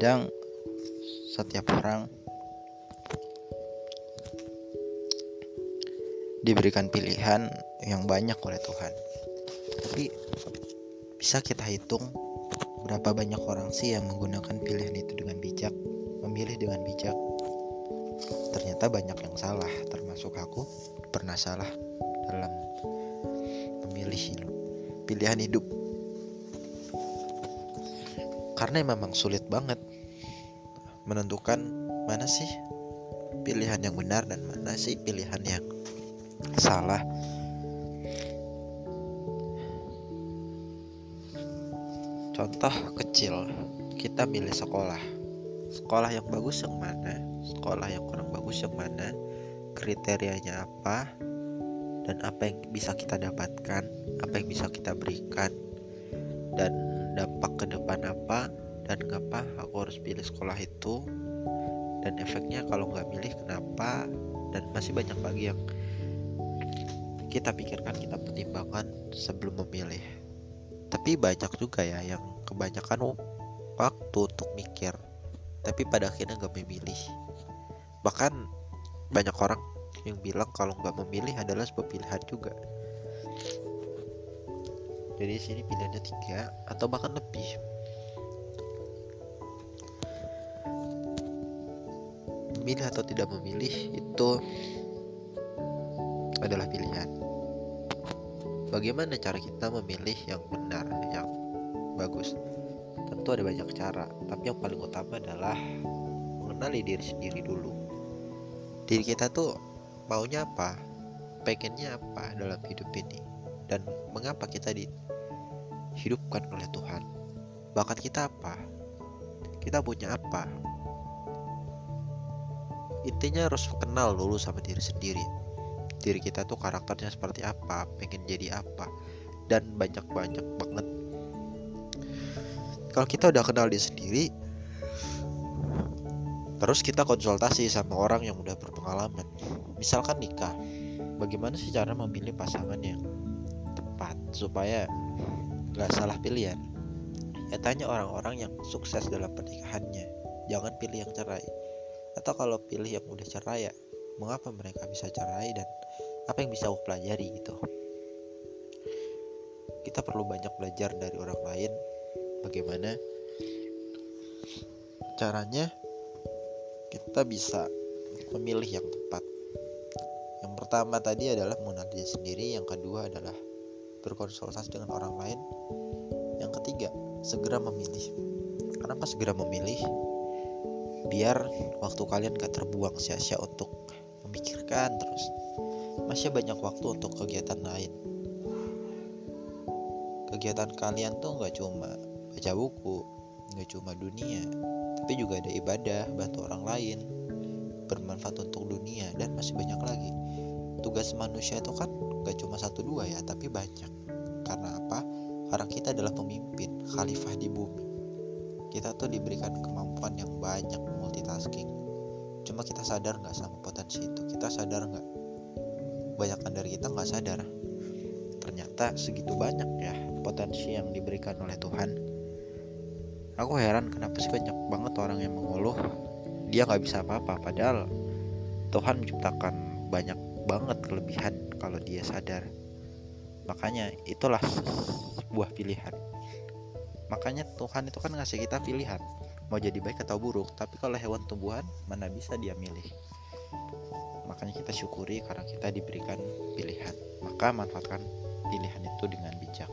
Terkadang setiap orang diberikan pilihan yang banyak oleh Tuhan. Tapi bisa kita hitung berapa banyak orang sih yang menggunakan pilihan itu dengan bijak, memilih dengan bijak. Ternyata banyak yang salah, termasuk aku pernah salah dalam memilih pilihan hidup. Karena memang sulit banget menentukan mana sih pilihan yang benar dan mana sih pilihan yang salah. Contoh kecil, kita milih sekolah. Sekolah yang bagus yang mana? Sekolah yang kurang bagus yang mana? Kriterianya apa? Dan apa yang bisa kita dapatkan? Apa yang bisa kita berikan? Dan dampak ke depan apa? Dan ngapa aku harus pilih sekolah itu? Dan efeknya kalau nggak milih kenapa? Dan masih banyak lagi yang kita pikirkan, kita pertimbangkan sebelum memilih tapi banyak juga ya yang kebanyakan waktu untuk mikir tapi pada akhirnya nggak memilih bahkan banyak orang yang bilang kalau nggak memilih adalah sebuah pilihan juga jadi sini pilihannya tiga atau bahkan lebih memilih atau tidak memilih itu adalah pilihan bagaimana cara kita memilih yang benar, yang bagus? Tentu ada banyak cara, tapi yang paling utama adalah mengenali diri sendiri dulu. Diri kita tuh maunya apa? Pengennya apa dalam hidup ini? Dan mengapa kita dihidupkan oleh Tuhan? Bakat kita apa? Kita punya apa? Intinya harus kenal dulu sama diri sendiri. Diri kita tuh karakternya seperti apa pengen jadi apa dan banyak-banyak banget. Kalau kita udah kenal diri sendiri terus kita konsultasi sama orang yang udah berpengalaman. Misalkan nikah bagaimana sih cara memilih pasangan yang tepat supaya nggak salah pilihan? Ya tanya orang-orang yang sukses dalam pernikahannya. Jangan pilih yang cerai atau kalau pilih yang udah cerai ya mengapa mereka bisa cerai dan apa yang bisa aku pelajari gitu? Kita perlu banyak belajar dari orang lain bagaimana caranya kita bisa memilih yang tepat. Yang pertama tadi adalah mengenal diri sendiri yang kedua adalah berkonsultasi dengan orang lain. Yang ketiga segera memilih. Kenapa segera memilih biar waktu kalian gak terbuang sia-sia untuk memikirkan terus. Masih banyak waktu untuk kegiatan lain. Kegiatan kalian tuh nggak cuma baca buku nggak cuma dunia tapi juga ada ibadah bantu orang lain bermanfaat untuk dunia dan masih banyak lagi. Tugas manusia itu kan nggak cuma satu dua ya tapi banyak. Karena apa? Karena kita adalah pemimpin khalifah di bumi kita tuh diberikan kemampuan yang banyak multitasking. Cuma kita sadar nggak sama potensi itu? Kita sadar nggak? Kebanyakan dari kita nggak sadar. Ternyata segitu banyak ya potensi yang diberikan oleh Tuhan. Aku heran kenapa sih banyak banget orang yang mengeluh. Dia nggak bisa apa-apa padahal Tuhan menciptakan banyak banget kelebihan kalau dia sadar. Makanya itulah sebuah pilihan makanya Tuhan itu kan ngasih kita pilihan mau jadi baik atau buruk. Tapi kalau hewan tumbuhan mana bisa dia milih? Makanya kita syukuri karena kita diberikan pilihan. Maka manfaatkan pilihan itu dengan bijak